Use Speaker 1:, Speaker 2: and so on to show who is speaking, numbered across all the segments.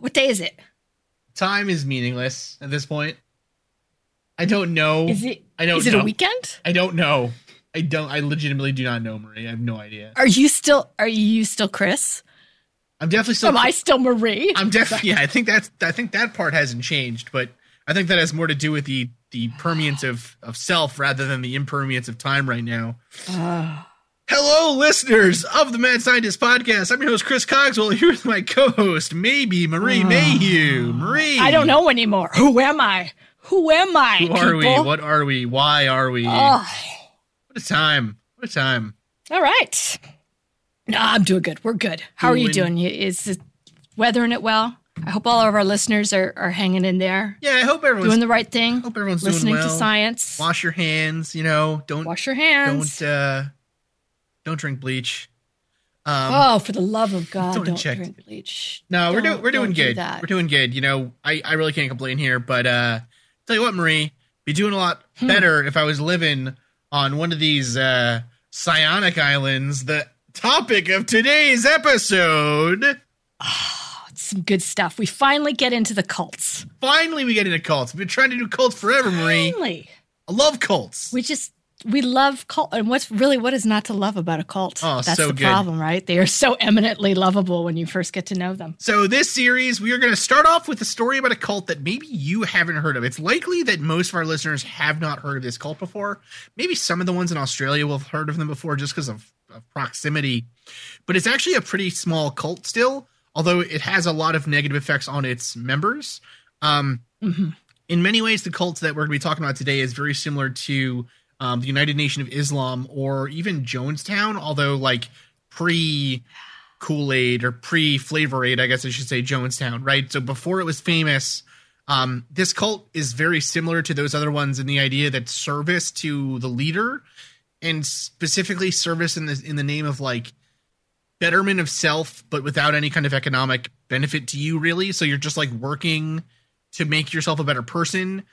Speaker 1: What day is it?
Speaker 2: Time is meaningless at this point. I don't know.
Speaker 1: Is it?
Speaker 2: I don't
Speaker 1: Is it
Speaker 2: know.
Speaker 1: a weekend?
Speaker 2: I don't know. I don't. I legitimately do not know, Marie. I have no idea.
Speaker 1: Are you still? Are you still Chris?
Speaker 2: I'm definitely still.
Speaker 1: Am I still Marie?
Speaker 2: I'm definitely. Yeah, I think that's. I think that part hasn't changed, but I think that has more to do with the the permeance of of self rather than the impermeance of time right now.
Speaker 1: Ah.
Speaker 2: Hello, listeners of the Mad Scientist Podcast. I'm your host, Chris Cogswell. Here with my co-host, maybe Marie Mayhew. Marie.
Speaker 1: I don't know anymore. Who am I? Who am I?
Speaker 2: Who are we? What are we? Why are we?
Speaker 1: Oh,
Speaker 2: What a time! What a time!
Speaker 1: all right. No, I'm doing good. We're good. How are you
Speaker 2: Doing-?
Speaker 1: Is it weathering it well? I hope all of our listeners are, are hanging in there,
Speaker 2: Yeah, I hope everyone's
Speaker 1: doing the right thing,
Speaker 2: hope everyone's
Speaker 1: listening
Speaker 2: doing well.
Speaker 1: to science.
Speaker 2: Wash your hands. You know, don't
Speaker 1: Wash your hands.
Speaker 2: don't uh, don't drink bleach. Um,
Speaker 1: oh, for the love of God,
Speaker 2: don't
Speaker 1: don't, drink bleach.
Speaker 2: No, we're
Speaker 1: Don't-
Speaker 2: doing we're doing
Speaker 1: don't do
Speaker 2: good.
Speaker 1: that.
Speaker 2: we're doing good. You know, I, I really can't complain here. But uh tell you what, Marie, be doing a lot
Speaker 1: Hmm.
Speaker 2: better if I was living on one of these uh psionic islands. The topic of today's episode.
Speaker 1: It's some good stuff. We finally get into the cults.
Speaker 2: Finally, we get into cults. We've been trying to do cults forever, Marie.
Speaker 1: Finally.
Speaker 2: I love cults.
Speaker 1: We just we love cult and what's really what is not to love about a cult?
Speaker 2: Oh,
Speaker 1: That's
Speaker 2: so
Speaker 1: the
Speaker 2: good.
Speaker 1: problem, right? They are so eminently lovable when you first get to know them.
Speaker 2: So this series, we are going to start off with a story about a cult that maybe you haven't heard of. It's likely that most of our listeners have not heard of this cult before. Maybe some of the ones in Australia will have heard of them before just because of, of proximity. But it's actually a pretty small cult still, although it has a lot of negative effects on its members. Um,
Speaker 1: Mhm.
Speaker 2: in many ways, the cult that we're going to be talking about today is very similar to um, the United Nation of Islam or even Jonestown, although like pre Kool Aid or pre Flavor Aid, I guess I should say Jonestown, right? So before it was famous, um, this cult is very similar to those other ones in the idea that service to the leader and specifically service in the in the name of like betterment of self, but without any kind of economic benefit to you, really. So you're just like working to make yourself a better person,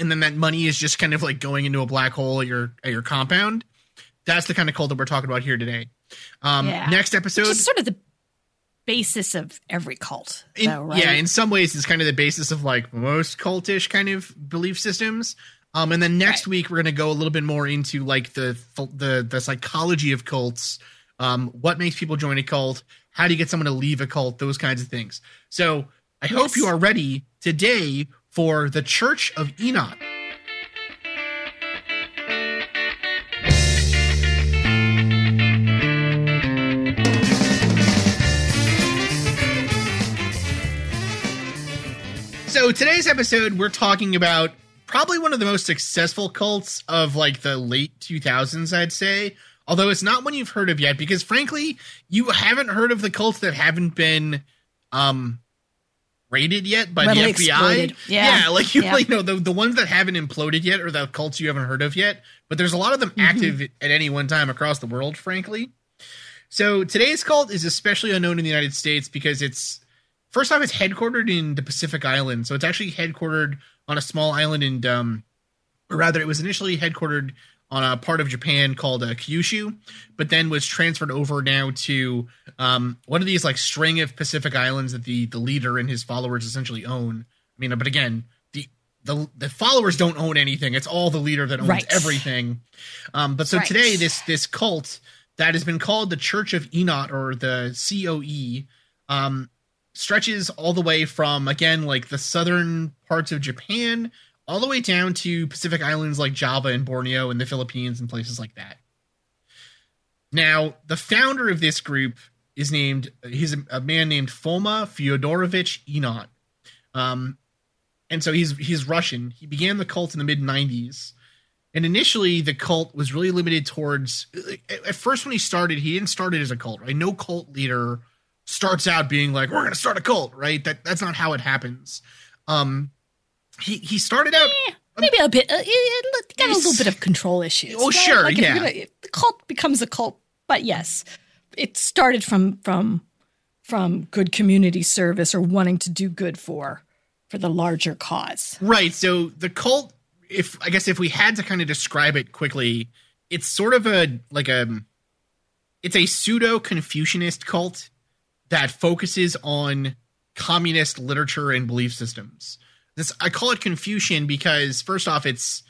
Speaker 2: and then that money is just kind of like going into a black hole at your at your compound. That's the kind of cult that we're talking about here today. Um,
Speaker 1: Yeah.
Speaker 2: Next episode,
Speaker 1: Which is sort of the basis of every cult.
Speaker 2: in,
Speaker 1: though, right?
Speaker 2: yeah, in some ways, it's kind of the basis of like most cultish kind of belief systems. Um, and then next
Speaker 1: Right.
Speaker 2: week we're gonna go a little bit more into like the the the psychology of cults, um, what makes people join a cult, how do you get someone to leave a cult, those kinds of things. So I hope you are ready today for the Church of Eenot. So today's episode, we're talking about probably one of the most successful cults of like the late 2000s, I'd say. Although it's not one you've heard of yet, because frankly, you haven't heard of the cults that haven't been um rated yet by
Speaker 1: Readily
Speaker 2: the FBI.
Speaker 1: exploited. Yeah.
Speaker 2: like you
Speaker 1: Yeah.
Speaker 2: like know the the ones that haven't imploded yet or the cults you haven't heard of yet. But there's a lot of them
Speaker 1: Mm-hmm.
Speaker 2: active at any one time across the world, frankly. So today's cult is especially unknown in the United States because it's first off it's headquartered in the Pacific Island. So it's actually headquartered on a small island in um or rather it was initially headquartered on a part of Japan called uh, Kyushu, but then was transferred over now to um, one of these like string of Pacific islands that the the leader and his followers essentially own. I mean, but again, the the the followers don't own anything; it's all the leader that owns
Speaker 1: Right.
Speaker 2: everything. Um, but so
Speaker 1: Right.
Speaker 2: today, this this cult that has been called the Church of Eenot or the COE um, stretches all the way from again like the southern parts of Japan all the way down to Pacific islands like Java and Borneo and the Philippines and places like that. Now, the founder of this group is named he's a, man named Foma Fyodorovich Eenot. Um and so he's he's Russian. He began the cult in the mid 90s. And initially the cult was really limited towards at at first when he started, he didn't start it as a cult, right? No cult leader starts out being like, "We're going to start a cult," right? That that's not how it happens. Um he he started out
Speaker 1: Eh, maybe a bit. Uh, got a little bit of control issues.
Speaker 2: Oh,
Speaker 1: right?
Speaker 2: sure,
Speaker 1: Like
Speaker 2: yeah.
Speaker 1: gonna- the cult becomes a cult, but yes, it started from from from good community service or wanting to do good for for the larger cause.
Speaker 2: Right. So the cult, if I guess if we had to kind of describe it quickly, it's sort of a like a it's a pseudo Confucianist cult that focuses on communist literature and belief systems. This I call it Confucian because first off, it's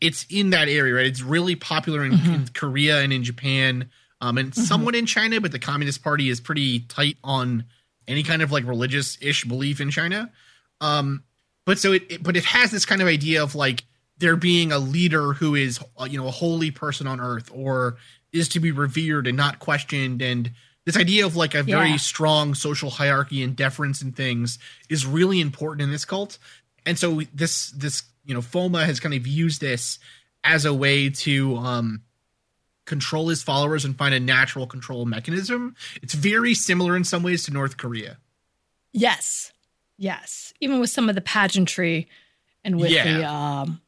Speaker 2: it's in that area, right? It's really popular in,
Speaker 1: Mm-hmm.
Speaker 2: in Korea and in Japan, um, and somewhat in China. But the Communist Party is pretty tight on any kind of like religious ish belief in China. Um, but so it, it, but it has this kind of idea of like there being a leader who is uh, you know a holy person on earth or is to be revered and not questioned and this idea of like a very
Speaker 1: Yeah.
Speaker 2: strong social hierarchy and deference and things is really important in this cult and so this this you know foma has kind of used this as a way to um control his followers and find a natural control mechanism it's very similar in some ways to north korea
Speaker 1: Yes. Yes. Even with some of the pageantry and with
Speaker 2: Yeah.
Speaker 1: the um,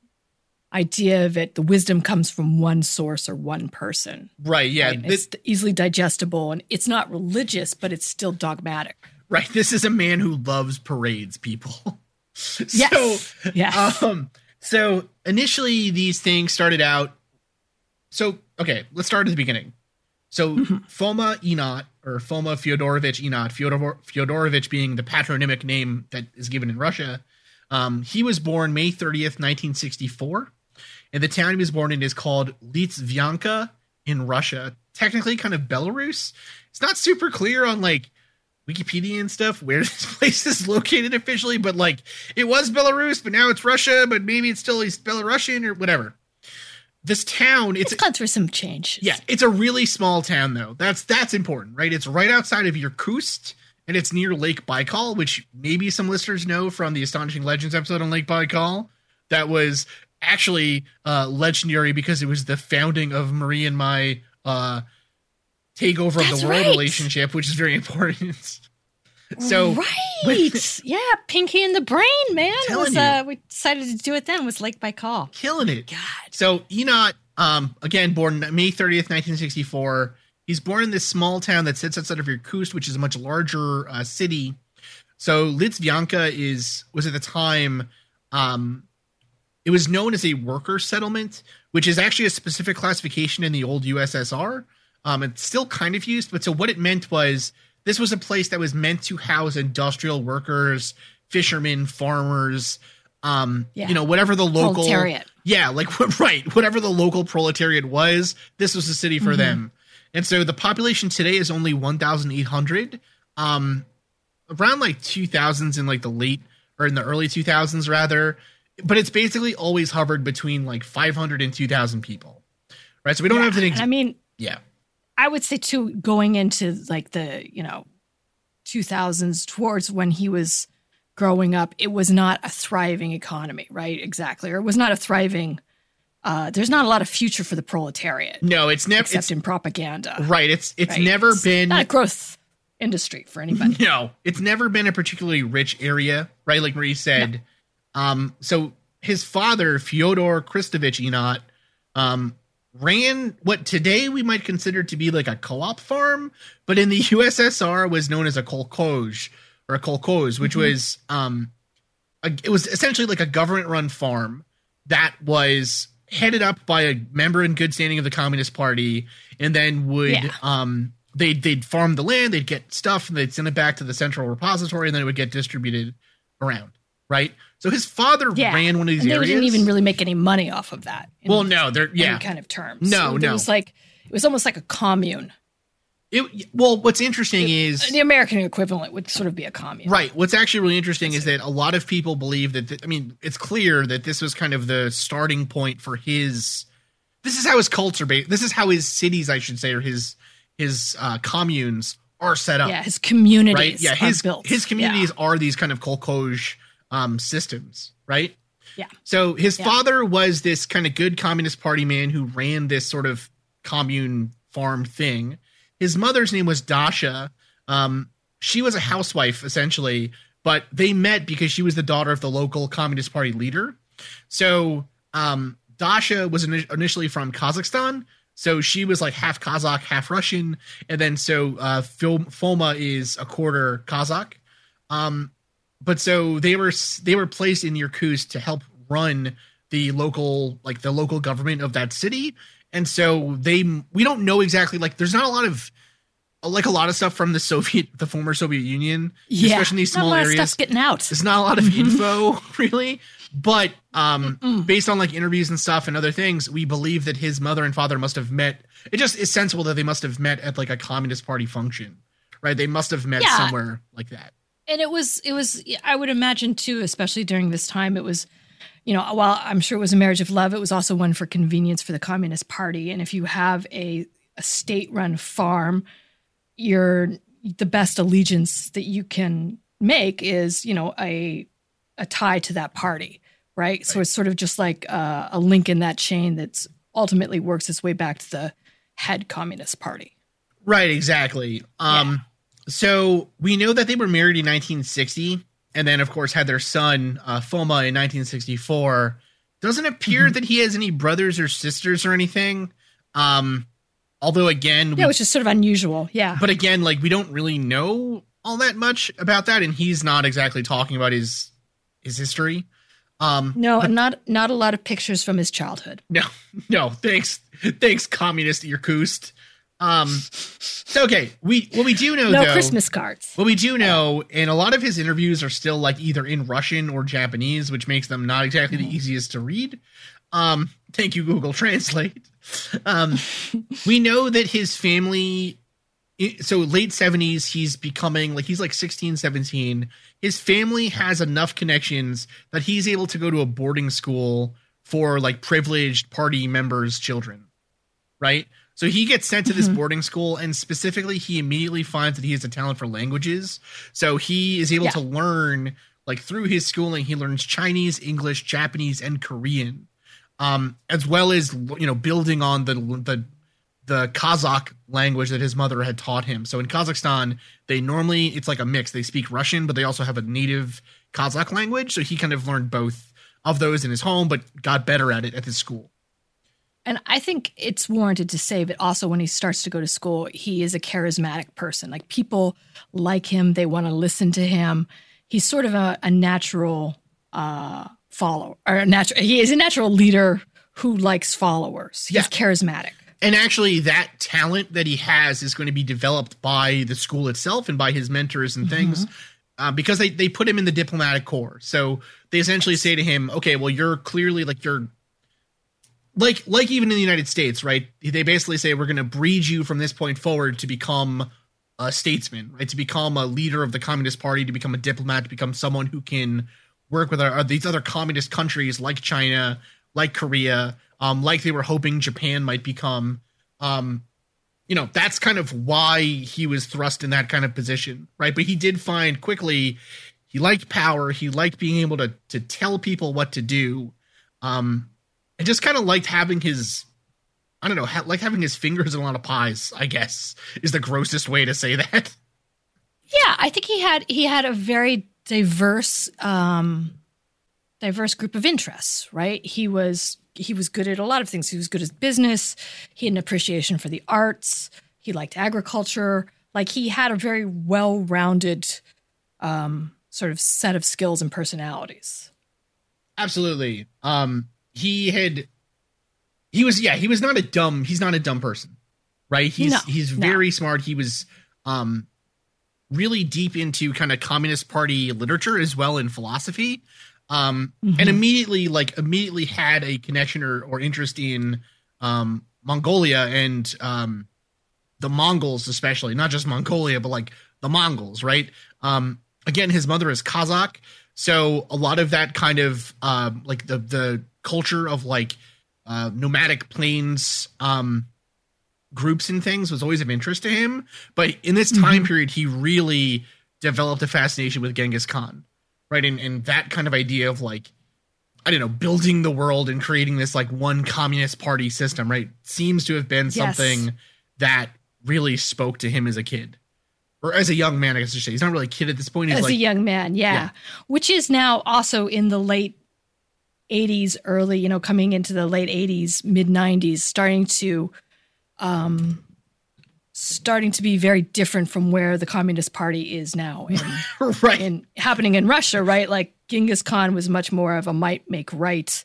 Speaker 1: idea that the wisdom comes from one source or one person.
Speaker 2: right yeah
Speaker 1: right?
Speaker 2: this,
Speaker 1: It's easily digestible and it's not religious, but it's still dogmatic.
Speaker 2: right this is a man who loves parades people
Speaker 1: Yes.
Speaker 2: so
Speaker 1: yes.
Speaker 2: Um, so initially these things started out. So okay, let's start at the beginning. So Foma Eenot or Foma Fyodorovich Eenot, Fyodor, Fyodorovich being the patronymic name that is given in Russia. Um, he was born May 30th, 1964. And the town he was born in is called Litvyanka in Russia. Technically kind of Belarus. It's not super clear on like Wikipedia and stuff where this place is located officially, but like it was Belarus, but now it's Russia, but maybe it's still East Belarusian or whatever. This town, it's
Speaker 1: it's gone through some change.
Speaker 2: yeah, it's a really small town though. That's that's important, right? It's right outside of Irkutsk and it's near Lake Baikal, which maybe some listeners know from the Astonishing Legends episode on Lake Baikal. That was actually uh legendary because it was the founding of Marie and my uh takeover of the world
Speaker 1: right.
Speaker 2: relationship, which is very important. so
Speaker 1: right. yeah. Pinky in the brain, man. Was, uh, we decided to do it then. It was Lake call,
Speaker 2: killing it.
Speaker 1: God.
Speaker 2: So Eenot, um, again, born May 30th, 1964. He's born in this small town that sits outside of Irkutsk, which is a much larger uh, city. So Litvyanka is was at the time, um, it was known as a worker settlement, which is actually a specific classification in the old USSR. Um, it's still kind of used, but so what it meant was this was a place that was meant to house industrial workers, fishermen, farmers, um,
Speaker 1: Yeah.
Speaker 2: you know, whatever the local
Speaker 1: Proletariat.
Speaker 2: yeah, like right, whatever the local proletariat was, this was the city for
Speaker 1: Mhm.
Speaker 2: them. And so the population today is only 1,800. Um, around like 2000s in like the late or in the early 2000s rather, but it's basically always hovered between like 500 and 2,000 people. Right? So we don't
Speaker 1: Yeah,
Speaker 2: have to
Speaker 1: and I mean,
Speaker 2: yeah.
Speaker 1: I would say too, going into like the you know, two thousands towards when he was growing up, it was not a thriving economy, right? Exactly, or it was not a thriving. Uh, there's not a lot of future for the proletariat,
Speaker 2: No, it's never
Speaker 1: except
Speaker 2: it's
Speaker 1: in propaganda.
Speaker 2: right, it's it's
Speaker 1: right?
Speaker 2: never
Speaker 1: It's
Speaker 2: been
Speaker 1: not a growth industry for anybody.
Speaker 2: No, it's never been a particularly rich area, right? Like Marie said. Um, so his father, Fyodor Kristovich Eenot, um, ran what today we might consider to be like a co-op farm, but in the USSR was known as a kolkhoz or a kolkhoz, which
Speaker 1: Mhm.
Speaker 2: was um, a, it was essentially like a government-run farm that was headed up by a member in good standing of the Communist Party, and then would
Speaker 1: Yeah.
Speaker 2: um they'd they'd farm the land, they'd get stuff, and they'd send it back to the central repository, and then it would get distributed around. Right. So his father
Speaker 1: Yeah.
Speaker 2: ran one of these
Speaker 1: and they
Speaker 2: areas.
Speaker 1: didn't even really make any money off of that.
Speaker 2: well, no, they're yeah.
Speaker 1: kind of terms.
Speaker 2: No,
Speaker 1: it
Speaker 2: no.
Speaker 1: was like it was almost like a commune.
Speaker 2: It, well, what's interesting is
Speaker 1: The American equivalent would sort of be a commune.
Speaker 2: Right. What's actually really interesting is that a lot of people believe that, th- I mean, it's clear that this was kind of the starting point for his. This is how his cults are based. This is how his cities, I should say, or his his uh, communes are set up.
Speaker 1: Yeah, his communities
Speaker 2: right. Yeah.
Speaker 1: are
Speaker 2: His
Speaker 1: built.
Speaker 2: his communities
Speaker 1: Yeah.
Speaker 2: are these kind of kolkhoz um, systems. Right.
Speaker 1: Yeah.
Speaker 2: So his
Speaker 1: Yeah.
Speaker 2: father was this kind of good communist party man who ran this sort of commune farm thing. His mother's name was Dasha. Um, she was a housewife essentially, but they met because she was the daughter of the local Communist Party leader. So um, Dasha was ini- initially from Kazakhstan. So she was like half Kazakh, half Russian, and then so uh, Foma is a quarter Kazakh. Um, but so they were they were placed in Irkutsk to help run the local like the local government of that city, and so they we don't know exactly like there's not a lot of like a lot of stuff from the Soviet, the former Soviet Union,
Speaker 1: Yeah,
Speaker 2: especially in these
Speaker 1: not a
Speaker 2: small areas.
Speaker 1: stuff's getting out.
Speaker 2: There's not a lot of info really, but um,
Speaker 1: Mm-mm.
Speaker 2: based on like interviews and stuff and other things, we believe that his mother and father must have met. It just is sensible that they must have met at like a Communist Party function, right? They must have met
Speaker 1: Yeah.
Speaker 2: somewhere like that.
Speaker 1: And it was it was i would imagine too especially during this time it was you know while i'm sure it was a marriage of love it was also one for convenience for the communist party. And if you have a, a state run farm you're the best allegiance that you can make is you know a a tie to that party right, so it's sort of just like uh, a link in that chain that's ultimately works its way back to the head communist party.
Speaker 2: Right, exactly. Um, so we know that they were married in 1960, and then of course had their son uh, Foma in 1964. Doesn't appear
Speaker 1: Mhm.
Speaker 2: that he has any brothers or sisters or anything. Um, although again, we,
Speaker 1: yeah which is sort of unusual yeah
Speaker 2: but again, like we don't really know all that much about that, and he's not exactly talking about his his history. Um,
Speaker 1: no and not not a lot of pictures from his childhood
Speaker 2: No, no, thanks, thanks, communist Irkutsk. Um, so okay, we what we do know
Speaker 1: no
Speaker 2: though,
Speaker 1: christmas cards
Speaker 2: What we do know, and a lot of his interviews are still like either in Russian or Japanese, which makes them not exactly the easiest to read. Um, thank you, Google Translate. Um, we know that his family, so late 70s, he's becoming like he's like 16, 17. His family has enough connections that he's able to go to a boarding school for like privileged party members' children, right? So he gets sent to this
Speaker 1: Mhm.
Speaker 2: boarding school, and specifically, he immediately finds that he has a talent for languages. So he is able
Speaker 1: Yeah.
Speaker 2: to learn, like through his schooling, he learns Chinese, English, Japanese, and Korean, um, as well as you know building on the the the Kazakh language that his mother had taught him. So in Kazakhstan, they normally it's like a mix. They speak Russian, but they also have a native Kazakh language. So he kind of learned both of those in his home, but got better at it at his school.
Speaker 1: And I think it's warranted to say that also when he starts to go to school, he is a charismatic person. Like people like him, they want to listen to him. He's sort of a, a natural uh, follower, or natural. He is a natural leader who likes followers. He's
Speaker 2: Yeah.
Speaker 1: charismatic.
Speaker 2: And actually, that talent that he has is going to be developed by the school itself and by his mentors and things, uh, because they they put him in the diplomatic corps. So they essentially say to him, "Okay, well, you're clearly like you're." Like, like even in the United States, right? They basically say we're going to breed you from this point forward to become a statesman, right? To become a leader of the Communist Party, to become a diplomat, to become someone who can work with our, these other communist countries like China, like Korea, um, like they were hoping Japan might become. Um, you know, that's kind of why he was thrust in that kind of position, right? But he did find quickly he liked power, he liked being able to to tell people what to do, um, and just kind of liked having his. I don't know, ha- like having his fingers in a lot of pies. I guess is the grossest way to say that.
Speaker 1: Yeah, I think he had he had a very diverse um diverse group of interests, right? He was he was good at a lot of things. He was good at business, he had an appreciation for the arts, he liked agriculture. Like he had a very well-rounded um sort of set of skills and personalities.
Speaker 2: Absolutely. Um, he had, he was, yeah, he was not a dumb. He's not a dumb person, right? He's
Speaker 1: No,
Speaker 2: he's
Speaker 1: no.
Speaker 2: very smart. He was, um, really deep into kind of communist party literature as well in philosophy, um, and
Speaker 1: Mhm.
Speaker 2: immediately like immediately had a connection or or interest in um Mongolia and um the Mongols especially, not just Mongolia, but like the Mongols, right? Um, again, his mother is Kazakh, so a lot of that kind of um, like the the culture of like uh, nomadic plains um, groups and things was always of interest to him. But in this time
Speaker 1: Mhm.
Speaker 2: period, he really developed a fascination with Genghis Khan, right? And and that kind of idea of like I don't know, building the world and creating this like one communist party system, right? Seems to have been
Speaker 1: Yes.
Speaker 2: something that really spoke to him as a kid. Or as a young man, I guess I should say. He's not really a kid at this point. He's
Speaker 1: As
Speaker 2: like
Speaker 1: a young man, yeah.
Speaker 2: Yeah.
Speaker 1: Which is now also in the late 80s, early, you know, coming into the late 80s, mid 90s, starting to um starting to be very different from where the Communist Party is now in,
Speaker 2: right.
Speaker 1: in happening in Russia, right? Like Genghis Khan was much more of a might make right,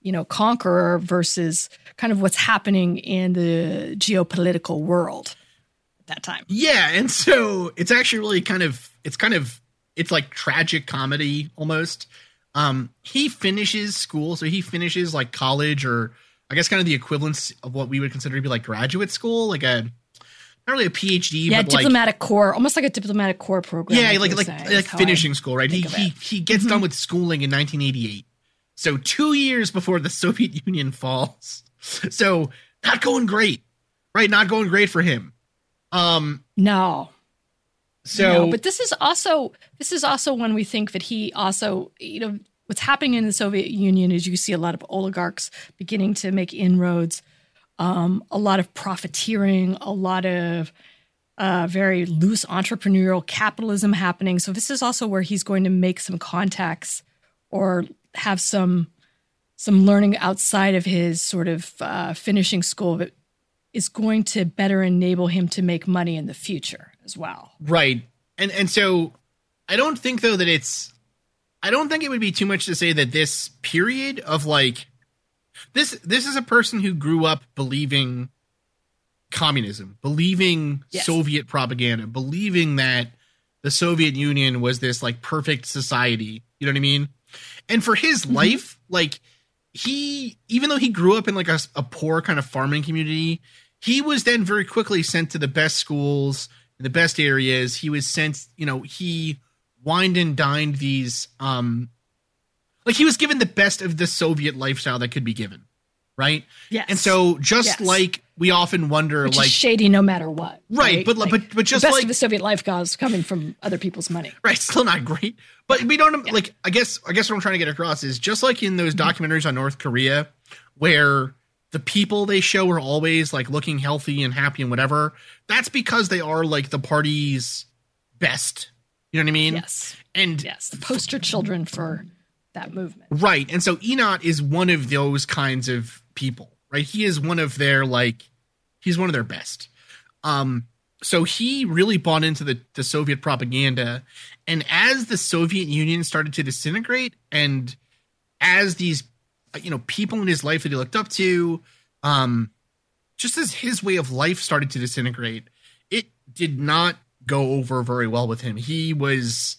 Speaker 1: you know, conqueror versus kind of what's happening in the geopolitical world at that time.
Speaker 2: Yeah, and so it's actually really kind of it's kind of it's like tragic comedy almost. Um, he finishes school, so he finishes like college or I guess kind of the equivalence of what we would consider to be like graduate school, like a not really a PhD,
Speaker 1: yeah,
Speaker 2: but
Speaker 1: diplomatic
Speaker 2: like,
Speaker 1: corps, almost like a diplomatic corps program.
Speaker 2: Yeah, like like like, like finishing school, right? He he he gets
Speaker 1: Mm-hmm.
Speaker 2: done with schooling in 1988, so two years before the Soviet Union falls. So not going great, right? Not going great for him. Um,
Speaker 1: No,
Speaker 2: so
Speaker 1: no, but this is also this is also when we think that he also you know what's happening in the Soviet Union is you see a lot of oligarchs beginning to make inroads, um, a lot of profiteering, a lot of uh, very loose entrepreneurial capitalism happening. So this is also where he's going to make some contacts or have some some learning outside of his sort of uh, finishing school that is going to better enable him to make money in the future as well.
Speaker 2: Right. And and so I don't think though that it's I don't think it would be too much to say that this period of like this this is a person who grew up believing communism, believing
Speaker 1: Yes.
Speaker 2: Soviet propaganda, believing that the Soviet Union was this like perfect society. You know what I mean? And for his mm-hmm. life, like he even though he grew up in like a, a poor kind of farming community, he was then very quickly sent to the best schools in the best areas. He was sent, you know, he wined and dined these um like he was given the best of the Soviet lifestyle that could be given. Right?
Speaker 1: Yes.
Speaker 2: And so just
Speaker 1: Yes.
Speaker 2: like we often wonder
Speaker 1: Which
Speaker 2: like
Speaker 1: shady no matter what.
Speaker 2: Right, but-
Speaker 1: Like,
Speaker 2: but- but just
Speaker 1: the best
Speaker 2: like-
Speaker 1: of the Soviet life goes coming from other people's money.
Speaker 2: right still not great but we don't like i guess i guess what i'm trying to get across is just like in those documentaries on north korea where the people they show are always like looking healthy and happy and whatever that's because they are like the party's best you know what i mean
Speaker 1: Yes.
Speaker 2: and
Speaker 1: Yes. The poster children for that movement.
Speaker 2: right and so eenot is one of those kinds of people right he is one of their like he's one of their best um so he really bought into the, the soviet propaganda and as the soviet union started to disintegrate and as these you know people in his life that he looked up to um just as his way of life started to disintegrate it did not go over very well with him he was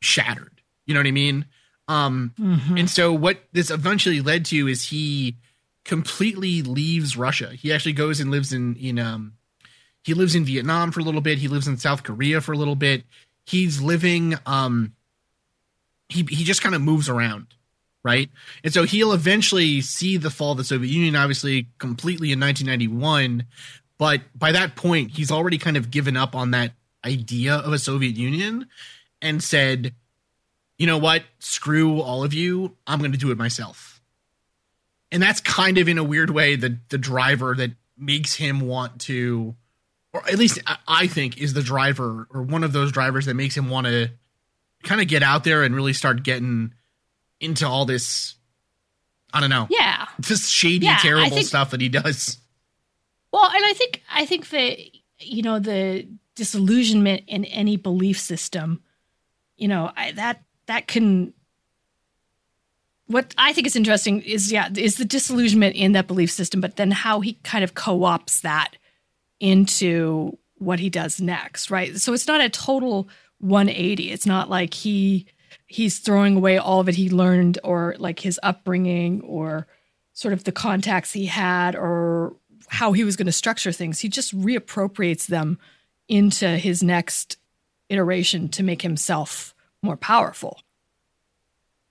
Speaker 2: shattered you know what i mean um
Speaker 1: Mhm.
Speaker 2: and so what this eventually led to is he completely leaves Russia. He actually goes and lives in in um he lives in Vietnam for a little bit. He lives in South Korea for a little bit. He's living um he he just kind of moves around, right? And so he'll eventually see the fall of the Soviet Union obviously completely in 1991, but by that point he's already kind of given up on that idea of a Soviet Union and said, you know what? Screw all of you. I'm going to do it myself. And that's kind of in a weird way the the driver that makes him want to, or at least I- think is the driver or one of those drivers that makes him want to kind of get out there and really start getting into all this. I don't know,
Speaker 1: Yeah.
Speaker 2: this shady,
Speaker 1: Yeah,
Speaker 2: terrible
Speaker 1: think-
Speaker 2: stuff that he does.
Speaker 1: Well, and I think I think that you know the disillusionment in any belief system, you know, I, that that can. What I think is interesting is yeah is the disillusionment in that belief system, but then how he kind of co-opts that into what he does next, right? So it's not a total 180. It's not like he he's throwing away all of it he learned or like his upbringing or sort of the contacts he had or how he was going to structure things. He just reappropriates them into his next iteration to make himself more powerful.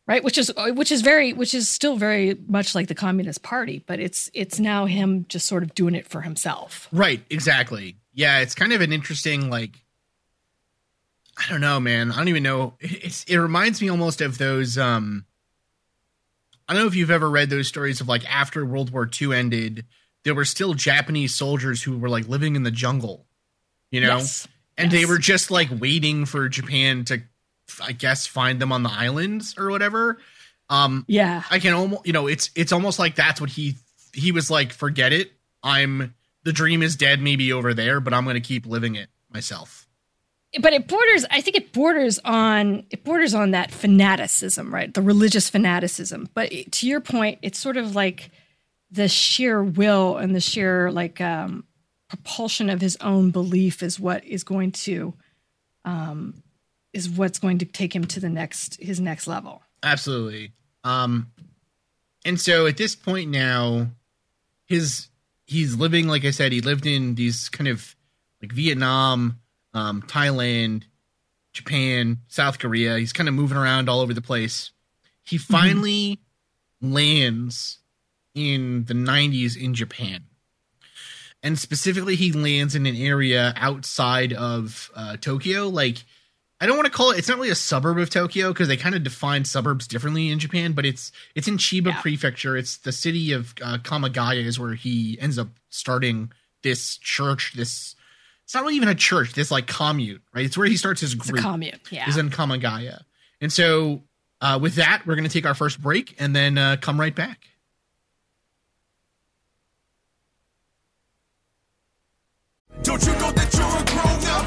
Speaker 1: Right? Which is uh, which is very which is still very much like the Communist Party, but it's it's now him just sort of doing it for himself.
Speaker 2: Right, exactly. Yeah, it's kind of an interesting like I don't know, man. I don't even know. It- It's it reminds me almost of those um I don't know if you've ever read those stories of like after World War II ended, there were still Japanese soldiers who were like living in the jungle. You know?
Speaker 1: Yes.
Speaker 2: and they were just like waiting for Japan to I guess find them on the islands or whatever. Um
Speaker 1: Yeah.
Speaker 2: I can almost, you know, it's it's almost like that's what he he was like. Forget it. I'm the dream is dead, maybe over there, but I'm going to keep living it myself.
Speaker 1: But it borders i think it borders on it borders on that fanaticism right the religious fanaticism but to your point it's sort of like the sheer will and the sheer like um propulsion of his own belief is what is going to um is what's going to take him to the next his next level.
Speaker 2: Absolutely. Um and so at this point now his he's living like I said he lived in these kind of like Vietnam, um Thailand, Japan, South Korea. He's kind of moving around all over the place. He finally mm-hmm. lands in the 90s in Japan. And specifically, he lands in an area outside of uh, Tokyo. Like, I don't want to call it. It's not really a suburb of Tokyo because they kind of define suburbs differently in Japan. But it's it's in Chiba yeah. Prefecture. It's the city of uh, Kamagaya is where he ends up starting this church. This it's not really even a church. This like commune, right? It's where he starts his group.
Speaker 1: It's commune, yeah.
Speaker 2: Is in Kamagaya, and so uh, with that, we're going to take our first break and then uh, come right back.
Speaker 3: Don't you know that you're a grown up?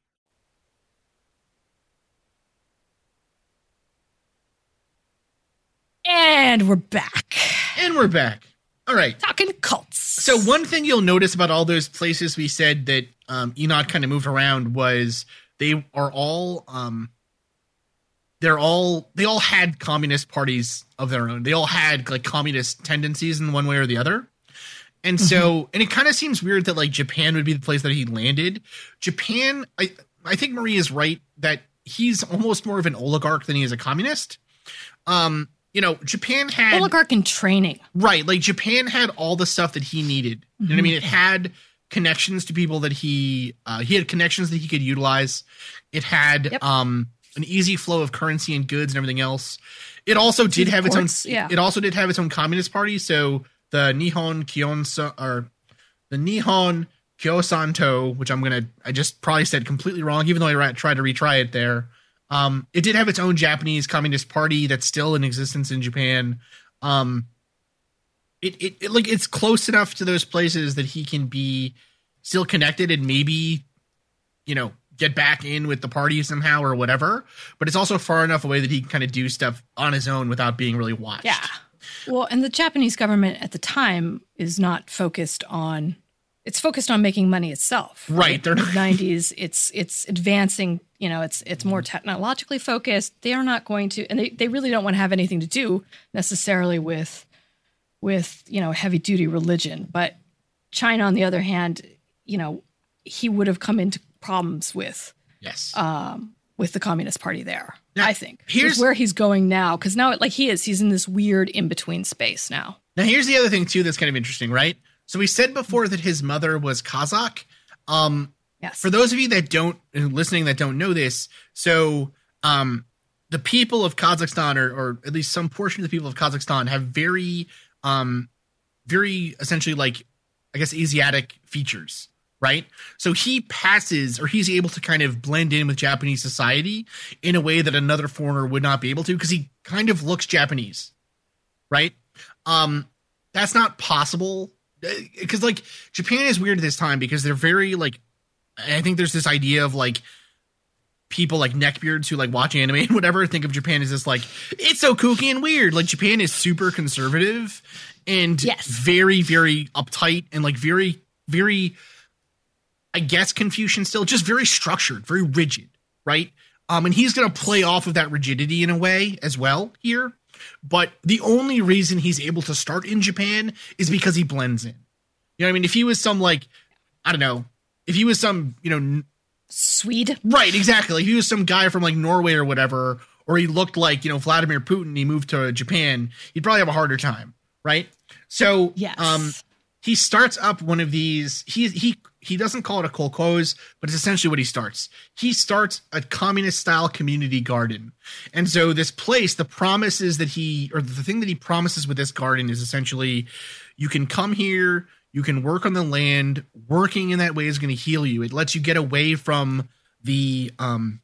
Speaker 1: And we're back.
Speaker 2: And we're back. All right.
Speaker 1: Talking cults.
Speaker 2: So one thing you'll notice about all those places we said that um, Eenot kind of moved around was they are all um, they're all they all had communist parties of their own. They all had like communist tendencies in one way or the other. And so, mm-hmm. and it kind of seems weird that like Japan would be the place that he landed. Japan, I I think Marie is right that he's almost more of an oligarch than he is a communist. Um, you know, Japan had
Speaker 1: oligarch in training.
Speaker 2: Right. Like Japan had all the stuff that he needed. You know what I mean? It had connections to people that he uh, he had connections that he could utilize. It had yep. um an easy flow of currency and goods and everything else. It also did have its own yeah. it also did have its own communist party. So the Nihon Kyonso or the Nihon Kyosanto, which I'm gonna I just probably said completely wrong, even though I tried to retry it there. Um, it did have its own Japanese Communist Party that's still in existence in Japan. Um, it, it, it like it's close enough to those places that he can be still connected and maybe, you know, get back in with the party somehow or whatever. But it's also far enough away that he can kind of do stuff on his own without being really watched.
Speaker 1: Yeah. Well, and the Japanese government at the time is not focused on it's focused on making money itself.
Speaker 2: Right.
Speaker 1: They're nineties. It's it's advancing. You know, it's it's more technologically focused. They are not going to, and they, they really don't want to have anything to do necessarily with with you know heavy duty religion. But China, on the other hand, you know, he would have come into problems with
Speaker 2: yes
Speaker 1: um, with the Communist Party there. Now, I think
Speaker 2: here's
Speaker 1: where he's going now because now like he is he's in this weird in between space now.
Speaker 2: Now here's the other thing too that's kind of interesting, right? So we said before that his mother was Kazakh. Um,
Speaker 1: yes.
Speaker 2: For those of you that don't listening that don't know this, so um, the people of Kazakhstan, or, or at least some portion of the people of Kazakhstan, have very, um, very essentially like, I guess Asiatic features, right? So he passes, or he's able to kind of blend in with Japanese society in a way that another foreigner would not be able to, because he kind of looks Japanese, right? Um, that's not possible because like Japan is weird at this time because they're very like I think there's this idea of like people like neckbeards who like watch anime and whatever think of Japan as this like it's so kooky and weird. Like Japan is super conservative and
Speaker 1: yes.
Speaker 2: very very uptight and like very very I guess Confucian still just very structured, very rigid, right? Um and he's going to play off of that rigidity in a way as well here. But the only reason he's able to start in Japan is because he blends in. You know what I mean? If he was some like, I don't know, if he was some, you know,
Speaker 1: Swede.
Speaker 2: Right, exactly. Like if he was some guy from like Norway or whatever, or he looked like, you know, Vladimir Putin, he moved to Japan, he'd probably have a harder time, right? So,
Speaker 1: Yes.
Speaker 2: um, he starts up one of these. He he he doesn't call it a kolkhoz, but it's essentially what he starts. He starts a communist style community garden, and so this place, the promises that he or the thing that he promises with this garden is essentially, you can come here, you can work on the land. Working in that way is going to heal you. It lets you get away from the um,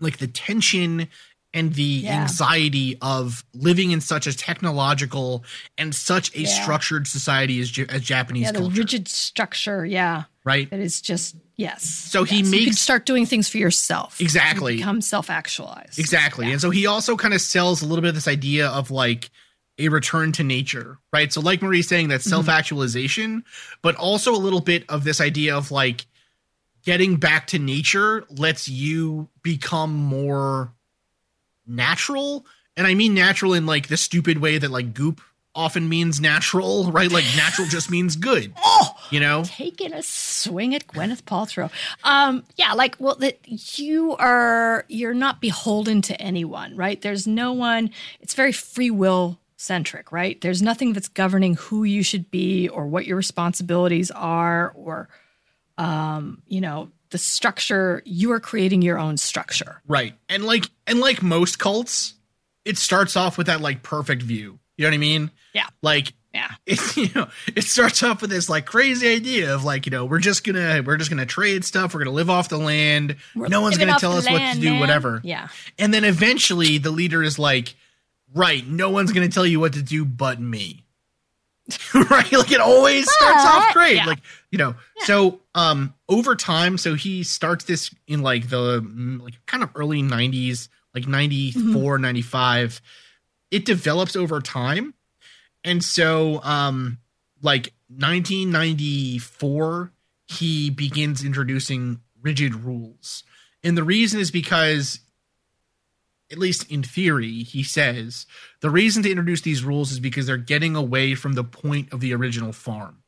Speaker 2: like the tension and the
Speaker 1: Yeah.
Speaker 2: anxiety of living in such a technological and such a
Speaker 1: Yeah.
Speaker 2: structured society as, as Japanese
Speaker 1: yeah, the
Speaker 2: culture,
Speaker 1: rigid structure. Yeah,
Speaker 2: right?
Speaker 1: that is just yes.
Speaker 2: So he
Speaker 1: Yes. you can
Speaker 2: makes-
Speaker 1: start doing things for yourself.
Speaker 2: Exactly.
Speaker 1: You become self actualized.
Speaker 2: Exactly. And so he also kind of sells a little bit of this idea of like a return to nature, right? So like Marie's saying that mm-hmm. self-actualization, but also a little bit of this idea of like getting back to nature lets you become more natural. And I mean natural in like the stupid way that like goop often means natural, right? Like natural just means good.
Speaker 1: Oh,
Speaker 2: You know?
Speaker 1: taking a swing at Gwyneth Paltrow. Um, yeah, like well, that you are you're not beholden to anyone, right? There's no one. It's very free will centric, right? There's nothing that's governing who you should be or what your responsibilities are, or um, you know, the structure. You are creating your own structure.
Speaker 2: Right. And like and like most cults, it starts off with that like perfect view. You know what I mean?
Speaker 1: Yeah.
Speaker 2: Like
Speaker 1: Yeah.
Speaker 2: it, you know, it starts off with this like crazy idea of like, you know, we're just gonna we're just gonna trade stuff, we're gonna live off the land.
Speaker 1: We're
Speaker 2: no one's gonna tell us what to do,
Speaker 1: man.
Speaker 2: whatever.
Speaker 1: Yeah.
Speaker 2: And then eventually the leader is like, right, no one's gonna tell you what to do but me. right? Like it always starts off
Speaker 1: But-
Speaker 2: great.
Speaker 1: yeah.
Speaker 2: Like, you know, so um over time, so he starts this in like the mm, like kind of early 90s, like 94, 95. It develops over time. And so um like 1994 he begins introducing rigid rules. And the reason is because at least in theory, he says the reason to introduce these rules is because they're getting away from the point of the original farm,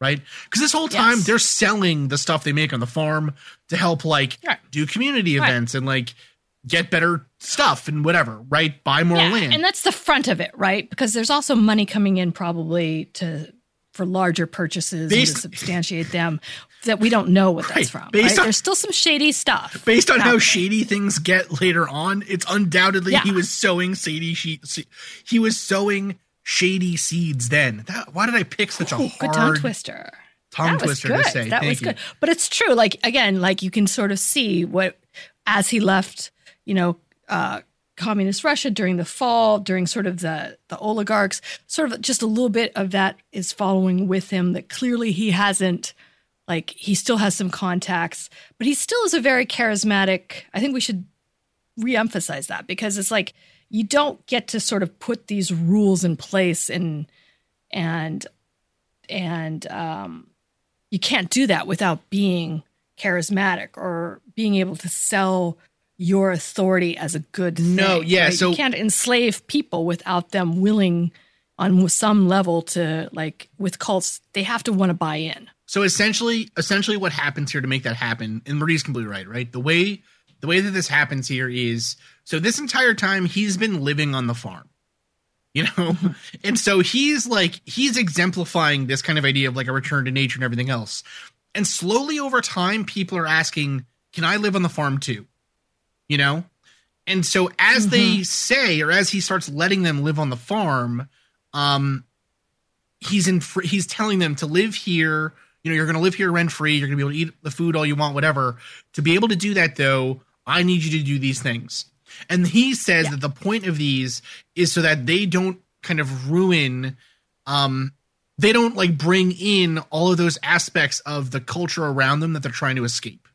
Speaker 2: right? Because this whole time
Speaker 1: Yes.
Speaker 2: they're selling the stuff they make on the farm to help like
Speaker 1: Right.
Speaker 2: do community
Speaker 1: Right.
Speaker 2: events and like get better stuff and whatever, right? Buy more
Speaker 1: yeah,
Speaker 2: land.
Speaker 1: and that's the front of it, right? Because there's also money coming in probably to for larger purchases and
Speaker 2: Based-
Speaker 1: to substantiate them that we don't know what
Speaker 2: Right,
Speaker 1: that's from.
Speaker 2: based
Speaker 1: right?
Speaker 2: on-
Speaker 1: there's still some shady stuff.
Speaker 2: Based on how shady things get later on, it's undoubtedly
Speaker 1: Yeah.
Speaker 2: he was sowing shady she- he was sowing shady seeds then. That, why did I pick such a
Speaker 1: Ooh,
Speaker 2: hard
Speaker 1: good tongue twister.
Speaker 2: tongue
Speaker 1: that was
Speaker 2: twister
Speaker 1: good.
Speaker 2: to say?
Speaker 1: That
Speaker 2: Thank
Speaker 1: was
Speaker 2: you.
Speaker 1: good. But it's true. Like again, like you can sort of see what as he left, you know, uh, communist Russia during the fall, during sort of the the oligarchs, sort of just a little bit of that is following with him. That clearly he hasn't. Like he still has some contacts, but he still is a very charismatic. I think we should reemphasize that because it's like you don't get to sort of put these rules in place and and and um, you can't do that without being charismatic or being able to sell your authority as a good thing.
Speaker 2: No, yeah,
Speaker 1: right?
Speaker 2: so-
Speaker 1: you can't enslave people without them willing on some level to like with cults they have to want to buy in
Speaker 2: So essentially, essentially, what happens here to make that happen, and Marie's completely right, right? The way the way that this happens here is so this entire time he's been living on the farm, you know, and so he's like he's exemplifying this kind of idea of like a return to nature and everything else, and slowly over time, people are asking, "Can I live on the farm too?" You know, and so as they say, or as he starts letting them live on the farm, um, he's in fr- he's telling them to live here. You know you're going to live here rent free you're going to be able to eat the food all you want whatever. To be able to do that though i need you to do these things and he says that the point of these is so that they don't kind of ruin um they don't like bring in all of those aspects of the culture around them that they're trying to escape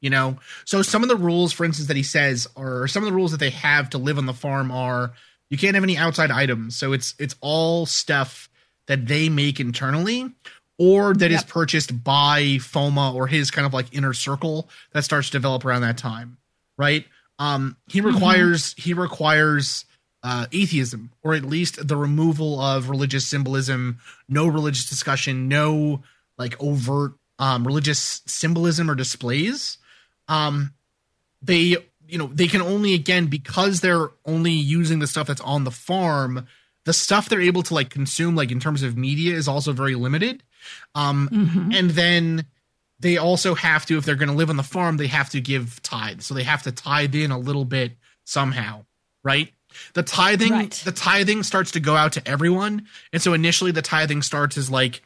Speaker 2: you know so some of the rules for instance that he says or some of the rules that they have to live on the farm are you can't have any outside items so it's it's all stuff that they make internally or that is
Speaker 1: Yep.
Speaker 2: purchased by FOMA or his kind of like inner circle that starts to develop around that time, right? Um, he requires he requires uh, atheism or at least the removal of religious symbolism, no religious discussion, no like overt um, religious symbolism or displays. Um, they you know they can only again because they're only using the stuff that's on the farm the stuff they're able to like consume like in terms of media is also very limited um
Speaker 1: Mhm.
Speaker 2: and then they also have to if they're going to live on the farm they have to give tithe. So they have to tithe in a little bit somehow right? The tithing
Speaker 1: Right.
Speaker 2: the tithing starts to go out to everyone. And so initially the tithing starts as like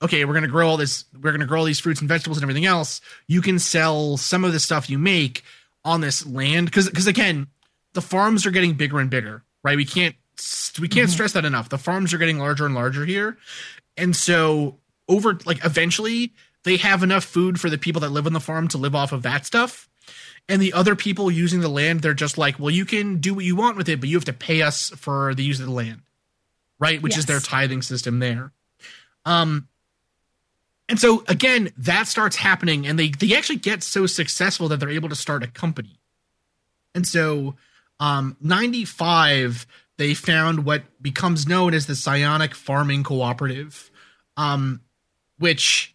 Speaker 2: okay we're going to grow all this we're going to grow all these fruits and vegetables and everything else. You can sell some of the stuff you make on this land because because again the farms are getting bigger and bigger right? We can't we can't mm-hmm. stress that enough. The farms are getting larger and larger here. And so over like eventually they have enough food for the people that live on the farm to live off of that stuff. And the other people using the land they're just like well you can do what you want with it but you have to pay us for the use of the land right? Which is their tithing system there. Um and so again that starts happening and they they actually get so successful that they're able to start a company. And so um 95 they found what becomes known as the psionic farming cooperative um which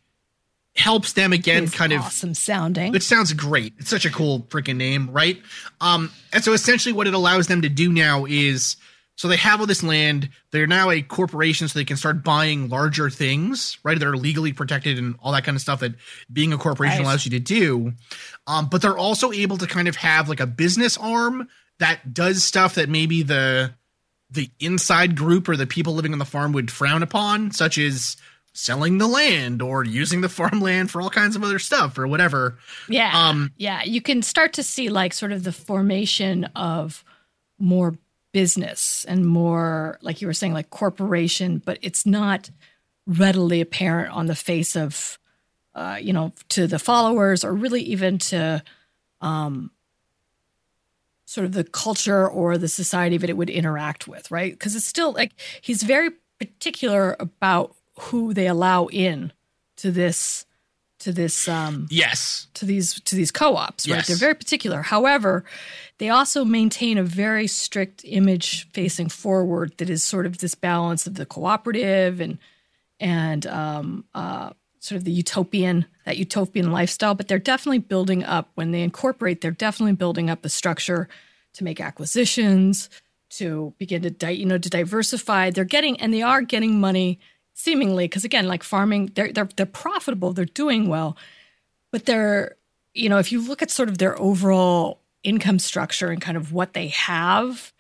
Speaker 2: helps them again
Speaker 1: It's
Speaker 2: kind of
Speaker 1: awesome sounding.
Speaker 2: it sounds great. It's such a cool freaking name, right? Um, and so essentially, what it allows them to do now is so they have all this land. They're now a corporation, so they can start buying larger things, right? That are legally protected and all that kind of stuff that being a corporation
Speaker 1: Right.
Speaker 2: allows you to do. Um, but they're also able to kind of have like a business arm that does stuff that maybe the the inside group or the people living on the farm would frown upon, such as selling the land or using the farmland for all kinds of other stuff or whatever.
Speaker 1: Yeah.
Speaker 2: Um,
Speaker 1: yeah. You can start to see like sort of the formation of more business and more, like you were saying, like corporation, but it's not readily apparent on the face of, uh, you know, to the followers or really even to um, sort of the culture or the society that it would interact with, right? Because it's still like he's very particular about who they allow in to this to this um
Speaker 2: Yes.
Speaker 1: to these to these co-ops right
Speaker 2: Yes.
Speaker 1: they're very particular however they also maintain a very strict image facing forward that is sort of this balance of the cooperative and and um uh sort of the utopian that utopian lifestyle but they're definitely building up when they incorporate they're definitely building up a structure to make acquisitions to begin to di- you know to diversify they're getting and they are getting money seemingly because again like farming they're, they're they're profitable they're doing well but they're you know if you look at sort of their overall income structure and kind of what they have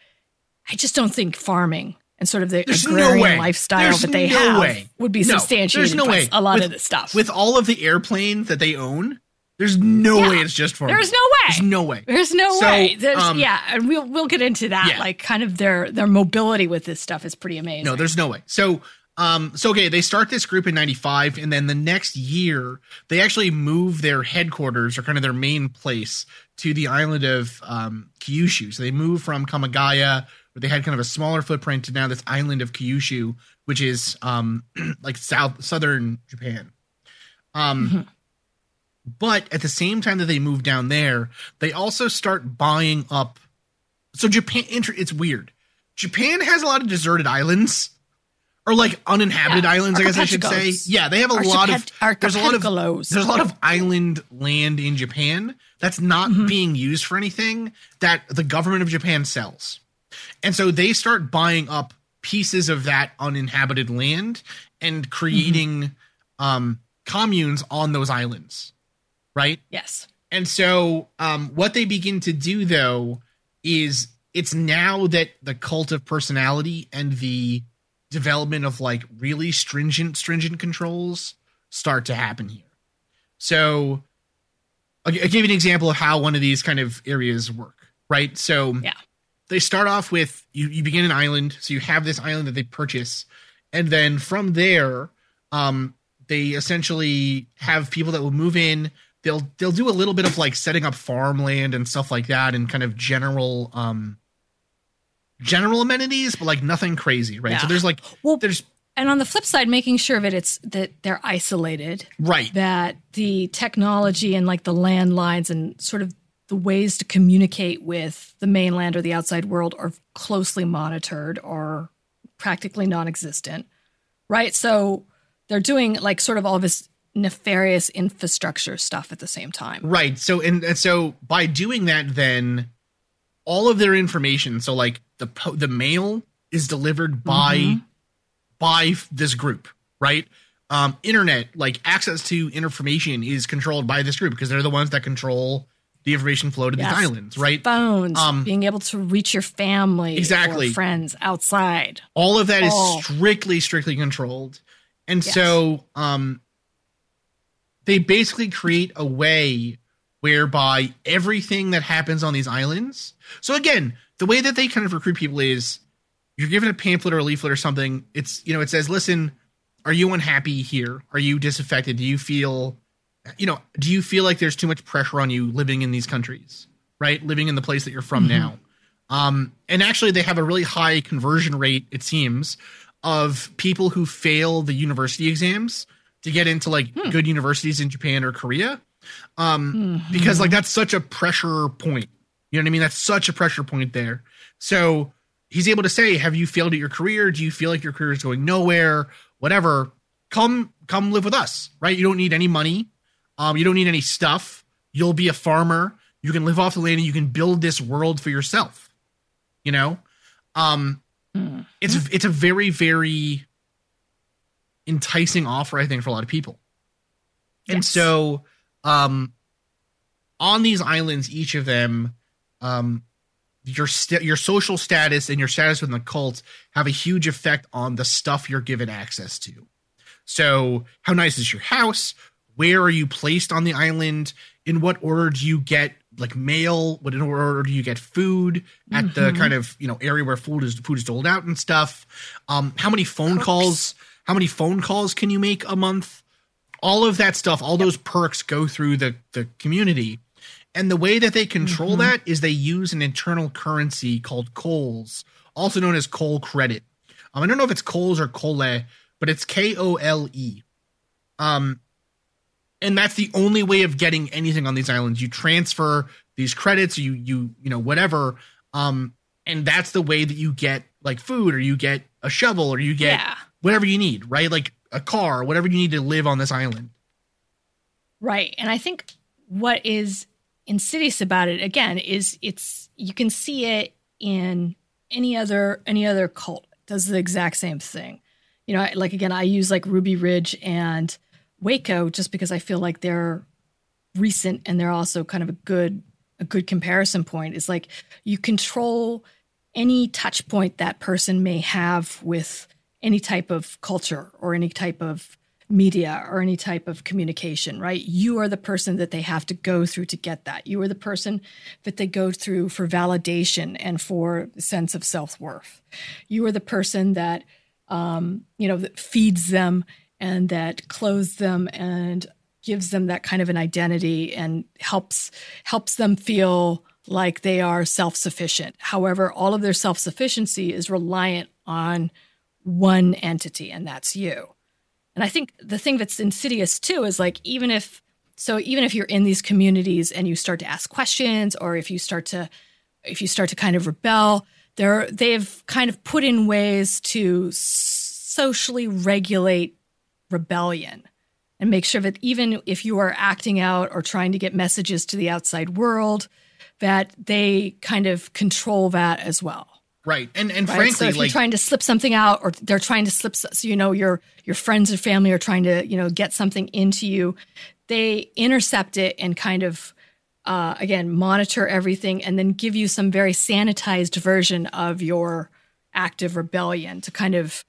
Speaker 1: i just don't think farming and sort of the
Speaker 2: There's no
Speaker 1: agrarian
Speaker 2: way.
Speaker 1: lifestyle
Speaker 2: There's
Speaker 1: that they
Speaker 2: no
Speaker 1: have
Speaker 2: way.
Speaker 1: would be
Speaker 2: No,
Speaker 1: substantiated
Speaker 2: there's no way.
Speaker 1: a lot
Speaker 2: With-
Speaker 1: of this stuff
Speaker 2: With all of the airplanes that they own, there's no
Speaker 1: Yeah.
Speaker 2: way it's just for
Speaker 1: There's no way.
Speaker 2: There's no way.
Speaker 1: There's no
Speaker 2: So,
Speaker 1: way. There's,
Speaker 2: um,
Speaker 1: yeah, and we'll we'll get into that.
Speaker 2: Yeah.
Speaker 1: Like, kind of their their mobility with this stuff is pretty amazing.
Speaker 2: No, there's no way. So, um, so okay, they start this group in '95, and then the next year they actually move their headquarters or kind of their main place to the island of um, Kyushu. So they move from Kamagaya, where they had kind of a smaller footprint, to now this island of Kyushu, which is um, like south southern Japan. Um, but at the same time that they move down there, they also start buying up. So Japan, it's weird. Japan has a lot of deserted islands, or like uninhabited
Speaker 1: Yeah,
Speaker 2: islands. I guess I should say. Yeah, they have a lot of. There's a lot of. There's a lot of island land in Japan that's not
Speaker 1: Mm-hmm.
Speaker 2: being used for anything that the government of Japan sells, and so they start buying up pieces of that uninhabited land and creating
Speaker 1: Mm-hmm.
Speaker 2: um, communes on those islands, right?
Speaker 1: yes,
Speaker 2: And so, um, what they begin to do though is it's now that the cult of personality and the development of like really stringent, stringent controls start to happen here. So, I'll, give you an example of how one of these kind of areas work, right? So,
Speaker 1: Yeah.
Speaker 2: they start off with you, you begin an island, so you have this island that they purchase, and then from there, um, they essentially have people that will move in. They'll they'll do a little bit of like setting up farmland and stuff like that, and kind of general um general amenities, but like nothing crazy, right? So there's like
Speaker 1: Well,
Speaker 2: there's
Speaker 1: and on the flip side, making sure that it's that they're isolated,
Speaker 2: right
Speaker 1: that the technology and like the landlines and sort of the ways to communicate with the mainland or the outside world are closely monitored or practically non-existent, right? So they're doing like sort of all this nefarious infrastructure stuff at the same time.
Speaker 2: Right. So and, and so by doing that, then all of their information, so like the po- the mail is delivered by
Speaker 1: Mm-hmm.
Speaker 2: by this group, right? Um, internet, like access to information, is controlled by this group because they're the ones that control the information flow to
Speaker 1: Yes.
Speaker 2: these islands, right?
Speaker 1: Phones,
Speaker 2: Um,
Speaker 1: being able to reach your family,
Speaker 2: Exactly.
Speaker 1: or friends outside.
Speaker 2: all of that is
Speaker 1: all.
Speaker 2: strictly strictly controlled and
Speaker 1: Yes.
Speaker 2: so um they basically create a way whereby everything that happens on these islands so again the way that they kind of recruit people is you're given a pamphlet or a leaflet or something. It's you know it says listen are you unhappy here? Are you disaffected? Do you feel you know do you feel like there's too much pressure on you living in these countries right? Living in the place that you're from now. Um, and actually, they have a really high conversion rate, it seems, of people who fail the university exams to get into like good universities in Japan or Korea. Um, because like that's such a pressure point. You know what I mean? That's such a pressure point there. So he's able to say, Have you failed at your career? Do you feel like your career is going nowhere? Whatever. Come come live with us, right? You don't need any money. Um, you don't need any stuff. You'll be a farmer. You can live off the land and you can build this world for yourself you know um it's it's a very very enticing offer i think for a lot of people and so um on these islands each of them um your st- your social status and your status within the cult have a huge effect on the stuff you're given access to. So how nice is your house? Where are you placed on the island? In what order do you get like mail? What in order do you get food? At the kind of you know area where food is food is doled out and stuff. Um how many phone calls how many phone calls can you make a month? All of that stuff all those perks go through the the community and the way that they control that is they use an internal currency called coals also known as coal credit. Um, i don't know if it's coals or cole but it's k-o-l-e um and that's the only way of getting anything on these islands. You transfer these credits you you you know whatever. Um and that's the way that you get like food or you get a shovel or you get
Speaker 1: Yeah.
Speaker 2: whatever you need right? Like a car whatever you need to live on this island.
Speaker 1: Right. And I think what is insidious about it again is it's you can see it in any other any other cult does the exact same thing. You know, like again, I use like Ruby Ridge and Waco just because I feel like they're recent and they're also kind of a good a good comparison point. Is like you control any touch point that person may have with any type of culture or any type of media or any type of communication, right? You are the person that they have to go through to get that. You are the person that they go through for validation and for sense of self worth. You are the person that, um, you know, that feeds them and that clothes them and gives them that kind of an identity and helps helps them feel like they are self-sufficient. However, all of their self-sufficiency is reliant on one entity and that's you. And I think the thing that's insidious too is like even if so even if you're in these communities and you start to ask questions or if you start to if you start to kind of rebel, they're they've kind of put in ways to socially regulate rebellion and make sure that even if you are acting out or trying to get messages to the outside world that they kind of control that as well
Speaker 2: right and and
Speaker 1: right?
Speaker 2: frankly
Speaker 1: so if
Speaker 2: like
Speaker 1: you're trying to slip something out, or they're trying to slip, so you know your your friends or family are trying to you know get something into you, they intercept it and kind of uh, again monitor everything, and then give you some very sanitized version of your active rebellion to kind of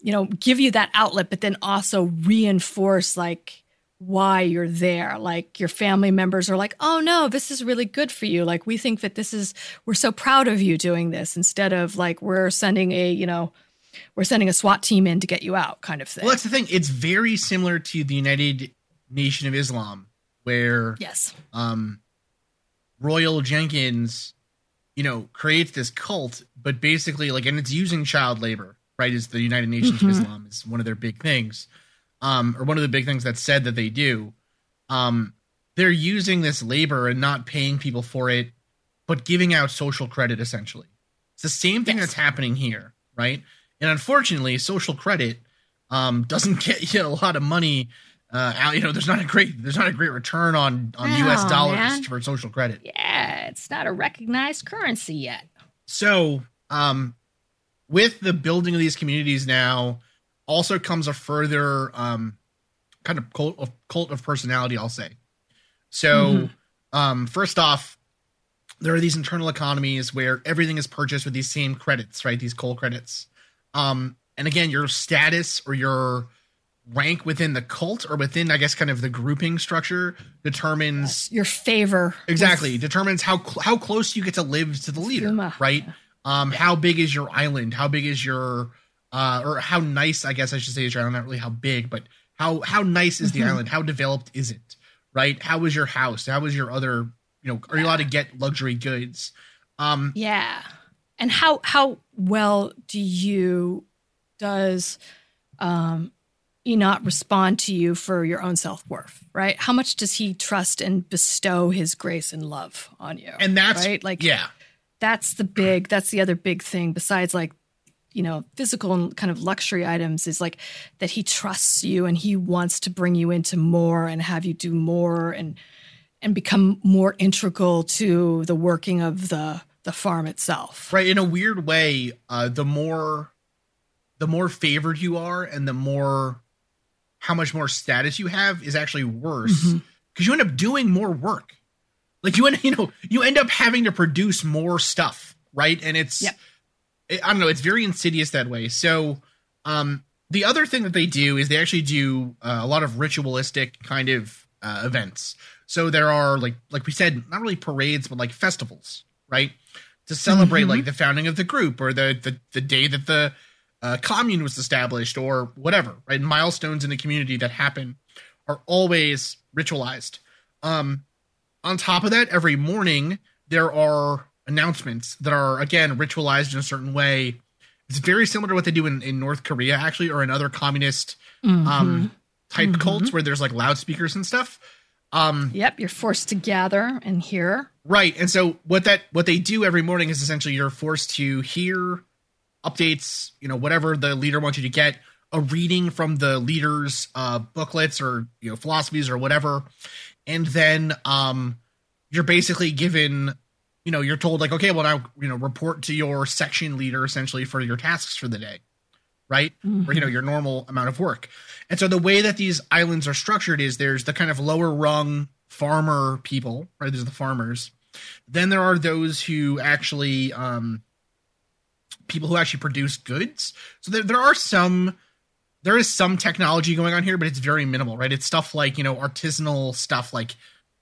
Speaker 1: you know give you that outlet, but then also reinforce like why you're there. Like your family members are like, oh no, this is really good for you. Like we think that this is, we're so proud of you doing this instead of like we're sending a, you know, we're sending a SWAT team in to get you out kind of thing.
Speaker 2: well that's the thing it's very similar to the united nation of islam where
Speaker 1: yes.
Speaker 2: um Royall Jenkins you know creates this cult but basically like and it's using child labor right is the united nations of islam is one of their big things um or one of the big things that's said that they do um they're using this labor and not paying people for it but giving out social credit essentially it's the same thing
Speaker 1: Yes.
Speaker 2: that's happening here right and unfortunately social credit um doesn't get you a lot of money uh, out- you know, there's not a great there's not a great return on on
Speaker 1: No,
Speaker 2: U.S. dollars
Speaker 1: man.
Speaker 2: for social credit.
Speaker 1: Yeah, it's not a recognized currency yet.
Speaker 2: So, um, with the building of these communities now, also comes a further um, kind of cult of cult of personality. I'll say. So, um, first off, there are these internal economies where everything is purchased with these same credits, right? These coal credits. Um, and again, your status or your rank within the cult or within, I guess, kind of the grouping structure determines
Speaker 1: Your favor.
Speaker 2: exactly determines how cl- how close you get to live to the leader
Speaker 1: Fuma.
Speaker 2: right um how big is your island how big is your uh or how nice i guess i should say is your island not really how big but how how nice is the
Speaker 1: Mm-hmm.
Speaker 2: island how developed is it right how is your house how is your other you know are you allowed to get luxury goods um
Speaker 1: Yeah. And how how well do you does um Eenot respond to you for your own self worth, right? How much does he trust and bestow his grace and love on you?
Speaker 2: and that's
Speaker 1: right, like
Speaker 2: yeah
Speaker 1: that's the big that's the other big thing besides like you know physical and kind of luxury items is like that he trusts you and he wants to bring you into more and have you do more and and become more integral to the working of the the farm itself
Speaker 2: right in a weird way uh the more the more favored you are and the more how much more status you have is actually worse
Speaker 1: Mm-hmm.
Speaker 2: because you end up doing more work like you end you know you end up having to produce more stuff right and it's
Speaker 1: Yep.
Speaker 2: I don't know it's very insidious that way. So um the other thing that they do is they actually do uh, a lot of ritualistic kind of uh, events. So there are like like we said not really parades but like festivals right? To celebrate
Speaker 1: Mm-hmm.
Speaker 2: like the founding of the group or the the, the day that the uh, commune was established or whatever right? Milestones in the community that happen are always ritualized. Um on top of that every morning there are announcements that are again ritualized in a certain way it's very similar to what they do in, in north korea actually or in other communist
Speaker 1: Mm-hmm.
Speaker 2: um type cults where there's like loudspeakers and stuff um
Speaker 1: yep you're forced to gather and hear
Speaker 2: Right. And so what that what they do every morning is essentially you're forced to hear updates, you know, whatever the leader wants you to get, a reading from the leader's uh booklets or you know philosophies or whatever. And then um you're basically given you know, you're told like, okay, well now, you know, report to your section leader essentially for your tasks for the day. Right? Or you know, your normal amount of work. And so the way that these islands are structured is there's the kind of lower rung farmer people, right? There's the farmers. Then there are those who actually um people who actually produce goods. So there there are some there is some technology going on here, but it's very minimal, right? It's stuff like, you know, artisanal stuff like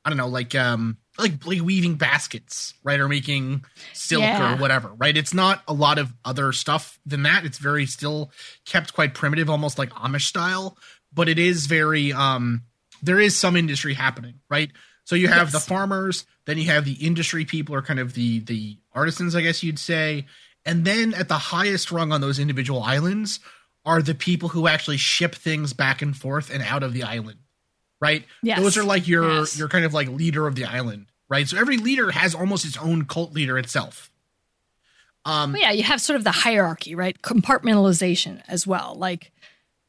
Speaker 2: I don't know, like um like, like weaving baskets, right? Or making silk
Speaker 1: Yeah.
Speaker 2: or whatever, right? It's not a lot of other stuff than that. It's very still kept quite primitive, almost like Amish style, but it is very um there is some industry happening, right? So you have
Speaker 1: Yes.
Speaker 2: the farmers, then you have the industry people or kind of the the artisans, I guess you'd say. And then at the highest rung on those individual islands are the people who actually ship things back and forth and out of the island. Right?
Speaker 1: Yes.
Speaker 2: Those are like your
Speaker 1: Yes.
Speaker 2: your kind of like leader of the island, right? So every leader has almost its own cult leader itself. Um
Speaker 1: Well, yeah, you have sort of the hierarchy, right? Compartmentalization as well. Like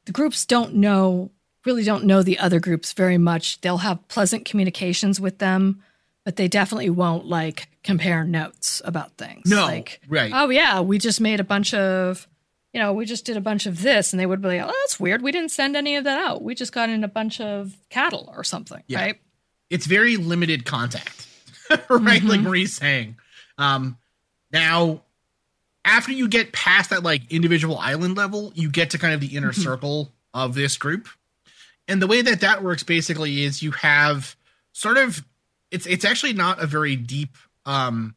Speaker 1: the groups don't know, really don't know the other groups very much. They'll have pleasant communications with them, but they definitely won't like compare notes about things.
Speaker 2: No,
Speaker 1: like,
Speaker 2: right.
Speaker 1: Oh yeah, we just made a bunch of, you know, we just did a bunch of this, and they would be like, oh, that's weird. We didn't send any of that out. We just got in a bunch of cattle or something,
Speaker 2: Yeah.
Speaker 1: right?
Speaker 2: it's very limited contact right like marie's saying um now after you get past that like individual island level you get to kind of the inner circle of this group and the way that that works basically is you have sort of it's it's actually not a very deep um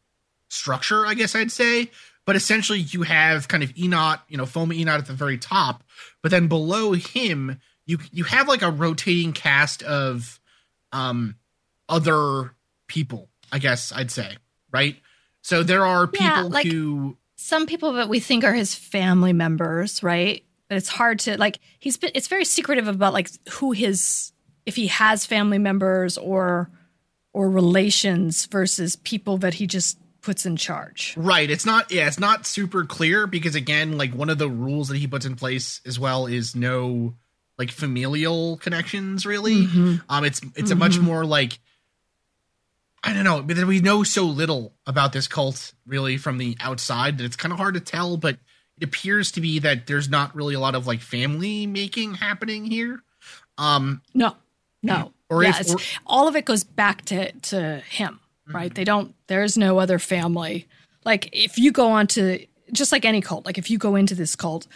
Speaker 2: structure i guess i'd say but essentially you have kind of eenot you know foma eenot at the very top but then below him you you have like a rotating cast of um other people i guess i'd say right so there are people
Speaker 1: Yeah, like-
Speaker 2: who
Speaker 1: some people that we think are his family members, right? But it's hard to like he's been it's very secretive about like who his if he has family members or or relations versus people that he just puts in charge.
Speaker 2: Right. It's not yeah, it's not super clear because again, like one of the rules that he puts in place as well is no like familial connections really.
Speaker 1: Mhm.
Speaker 2: Um, it's it's a much more like I don't know, but we know so little about this cult really from the outside that it's kind of hard to tell. But it appears to be that there's not really a lot of like family making happening here. Um,
Speaker 1: No, no.
Speaker 2: Or
Speaker 1: yeah,
Speaker 2: if- or-
Speaker 1: all of it goes back to to him, right? They don't. There's no other family. Like if you go on to just like any cult, like if you go into this cult,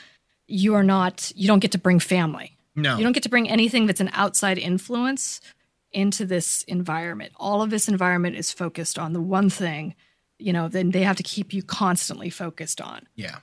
Speaker 1: you are not. You don't get to bring family.
Speaker 2: no,
Speaker 1: You don't get to bring anything that's an outside influence into this environment. All of this environment is focused on the one thing. You know, then they have to keep you constantly focused on.
Speaker 2: yeah.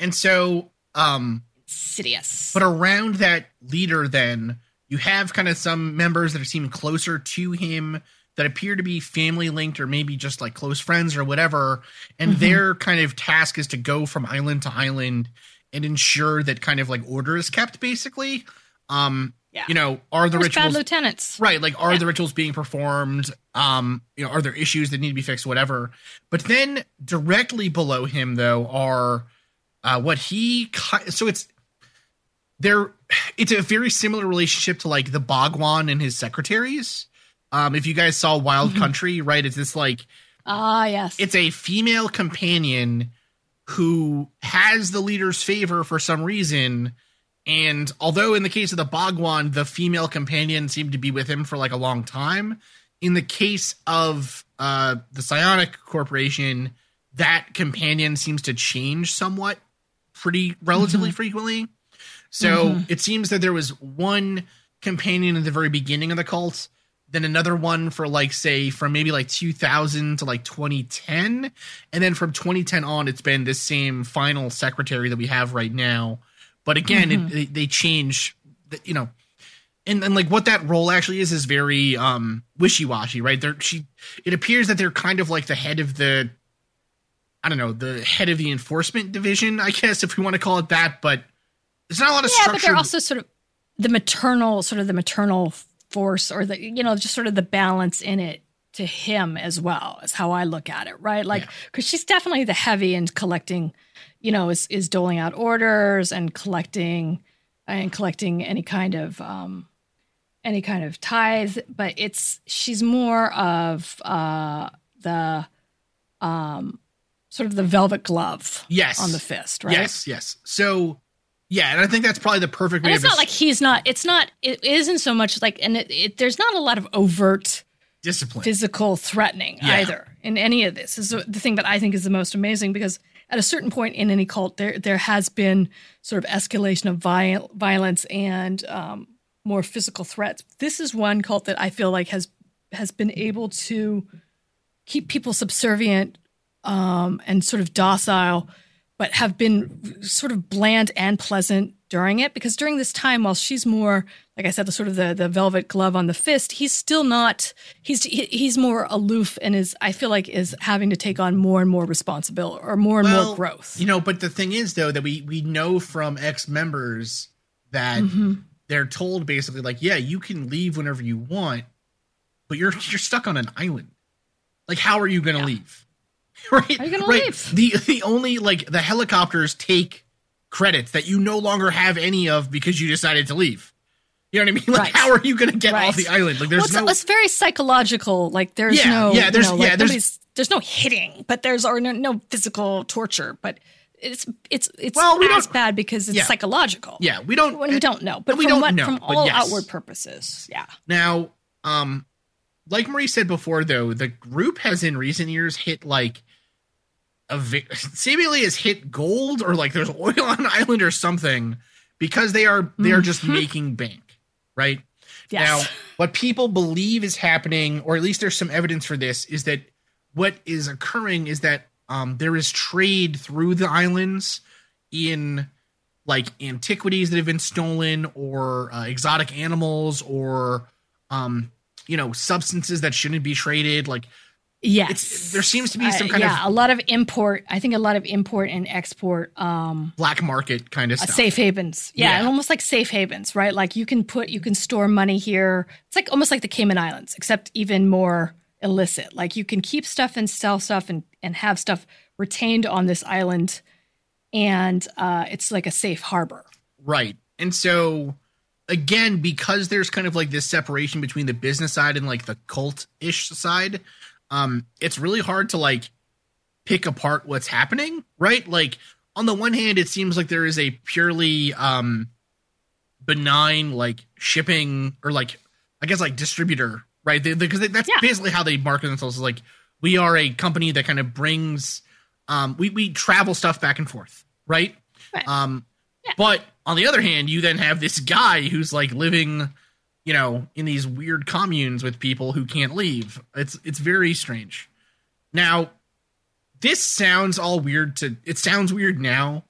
Speaker 2: And so, um,
Speaker 1: Sidious.
Speaker 2: But around that leader, then you have kind of some members that seem closer to him that appear to be family linked or maybe just like close friends or whatever. And their kind of task is to go from island to island and ensure that kind of like order is kept, basically. Um,
Speaker 1: Yeah.
Speaker 2: you know, are the
Speaker 1: There's bad
Speaker 2: rituals
Speaker 1: lieutenants.
Speaker 2: right? Like, are
Speaker 1: Yeah.
Speaker 2: the rituals being performed? Um, you know, are there issues that need to be fixed? Whatever. But then directly below him, though, are uh, what he so it's there. It's a very similar relationship to like the Bhagwan and his secretaries. Um, if you guys saw Wild Country, right? It's this like
Speaker 1: Ah, yes.
Speaker 2: it's a female companion who has the leader's favor for some reason. And although in the case of the Bhagwan, the female companion seemed to be with him for like a long time, in the case of uh, the Psionic Corporation, that companion seems to change somewhat pretty relatively frequently. So it seems that there was one companion at the very beginning of the cult, then another one for like say from maybe like 2000 to like 2010, and then from 2010 on, it's been this same final secretary that we have right now. But again, it, they, they change, the, you know, and and like what that role actually is is very um wishy-washy right? There she it appears that they're kind of like the head of the i don't know the head of the enforcement division i guess if we want to call it that. But there's not a lot of
Speaker 1: yeah,
Speaker 2: structure
Speaker 1: but they're also sort of the maternal, sort of the maternal force, or the you know, just sort of the balance in it to him as well. Is how I look at it, right? Like, because she's definitely the heavy in collecting, you know, is is doling out orders and collecting and collecting any kind of um any kind of tithe, but it's she's more of uh the um sort of the velvet glove
Speaker 2: yes
Speaker 1: on the fist, right?
Speaker 2: yes yes so yeah and i think that's probably the perfect way
Speaker 1: And it's
Speaker 2: of
Speaker 1: not like he's not. It's not. It isn't so much like, and it, it, there's not a lot of overt
Speaker 2: discipline
Speaker 1: physical threatening
Speaker 2: Yeah.
Speaker 1: either in any of this. Is the thing that I think is the most amazing because at a certain point in any cult, there there has been sort of escalation of viol- violence and um, more physical threats. This is one cult that I feel like has has been able to keep people subservient um, and sort of docile, but have been sort of bland and pleasant during it. Because during this time, while she's more, like I said, the sort of the, the velvet glove on the fist, he's still not. He's he, he's more aloof and is I feel like is having to take on more and more responsibility or more and more growth.
Speaker 2: you know but the thing is though that we we know from ex-members that
Speaker 1: Mm-hmm.
Speaker 2: they're told basically like yeah you can leave whenever you want but you're you're stuck on an island like how are you gonna leave right
Speaker 1: How are you gonna
Speaker 2: right
Speaker 1: leave?
Speaker 2: the the only like the helicopters take credits that you no longer have any of because you decided to leave you know what i mean like
Speaker 1: Right.
Speaker 2: how are you gonna get
Speaker 1: Right.
Speaker 2: off the island like
Speaker 1: Well,
Speaker 2: there's
Speaker 1: it's,
Speaker 2: no
Speaker 1: it's very psychological. Like there's
Speaker 2: Yeah,
Speaker 1: no,
Speaker 2: yeah,
Speaker 1: you
Speaker 2: there's-
Speaker 1: know, like
Speaker 2: yeah, there's-
Speaker 1: there's no hitting, but there's or no, no physical torture, but it's it's it's
Speaker 2: Well, we
Speaker 1: as bad because it's
Speaker 2: Yeah.
Speaker 1: psychological.
Speaker 2: yeah we don't
Speaker 1: we don't know, but
Speaker 2: we
Speaker 1: from
Speaker 2: don't
Speaker 1: what,
Speaker 2: know,
Speaker 1: from all
Speaker 2: yes.
Speaker 1: outward purposes, yeah.
Speaker 2: Now, um, like Marie said before, though, the group has in recent years hit like seemingly has hit gold or like there's oil on an island or something because they are they are just making bank, right?
Speaker 1: Yes.
Speaker 2: Now, what people believe is happening, or at least there's some evidence for this, is that what is occurring is that um, there is trade through the islands in like antiquities that have been stolen, or uh, exotic animals, or um, you know substances that shouldn't be traded. Like
Speaker 1: Yes.
Speaker 2: It's- there seems to be some
Speaker 1: Uh,
Speaker 2: kind
Speaker 1: yeah,
Speaker 2: of-
Speaker 1: a lot of import. I think a lot of import and export um
Speaker 2: black market kind of
Speaker 1: uh, safe havens. Yeah,
Speaker 2: Yeah.
Speaker 1: and almost like safe havens, right? Like you can put you can store money here. It's like almost like the Cayman Islands, except even more illicit. Like you can keep stuff and sell stuff and and have stuff retained on this island and uh it's like a safe harbor.
Speaker 2: Right. And so again, because there's kind of like this separation between the business side and like the cult ish side, um, it's really hard to like pick apart what's happening, right? Like on the one hand, it seems like there is a purely um benign like shipping or like I guess like distributor, right? Because that's
Speaker 1: Yeah.
Speaker 2: basically how they market themselves. Is like we are a company that kind of brings um we we travel stuff back and forth, right?
Speaker 1: Right.
Speaker 2: Um
Speaker 1: Yeah.
Speaker 2: but on the other hand, you then have this guy who's like living, you know, in these weird communes with people who can't leave. It's it's very strange. Now, this sounds all weird to it sounds weird now,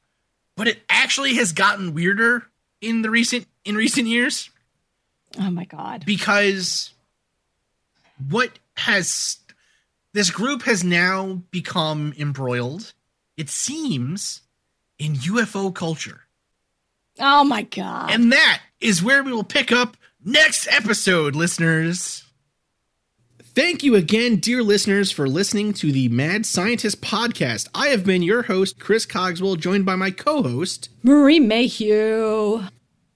Speaker 2: but it actually has gotten weirder in the recent in recent years
Speaker 1: Oh my god.
Speaker 2: because what has this group has now become embroiled it seems in UFO culture.
Speaker 1: Oh my god.
Speaker 2: And that is where we will pick up next episode, listeners. Thank you again, dear listeners, for listening to the Mad Scientist podcast. I have been your host, Chris Cogswell, joined by my co host.
Speaker 1: Marie Mayhew.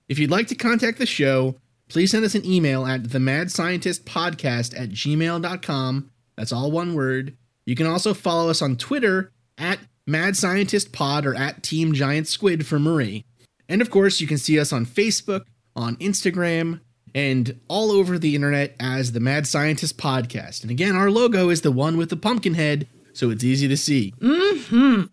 Speaker 2: If you'd like to contact the show, please send us an email at themadscientistpodcast Mad Scientist Podcast at gmail.com. That's all one word. You can also follow us on Twitter at Mad Scientist Pod or at Team Giant Squid for Marie. And of course, you can see us on Facebook, on Instagram, and all over the internet as the Mad Scientist Podcast. And again, our logo is the one with the pumpkin head, so it's easy to see.
Speaker 1: Mm-hmm.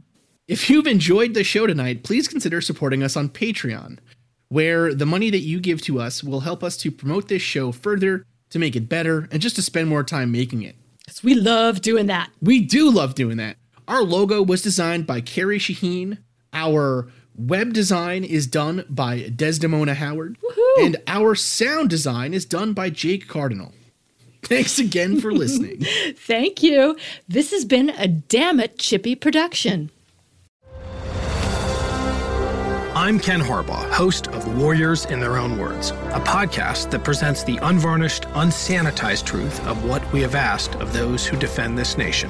Speaker 2: If you've enjoyed the show tonight, please consider supporting us on Patreon, where the money that you give to us will help us to promote this show further, to make it better, and just to spend more time making it.
Speaker 1: we love doing that.
Speaker 2: We do love doing that. Our logo was designed by Carrie Shaheen. Our web design is done by Desdemona Howard.
Speaker 1: Woohoo.
Speaker 2: And our sound design is done by Jake Cardinal. Thanks again for listening.
Speaker 1: Thank you. This has been a damn it chippy production.
Speaker 4: I'm Ken Harbaugh, host of Warriors in Their Own Words, a podcast that presents the unvarnished, unsanitized truth of what we have asked of those who defend this nation.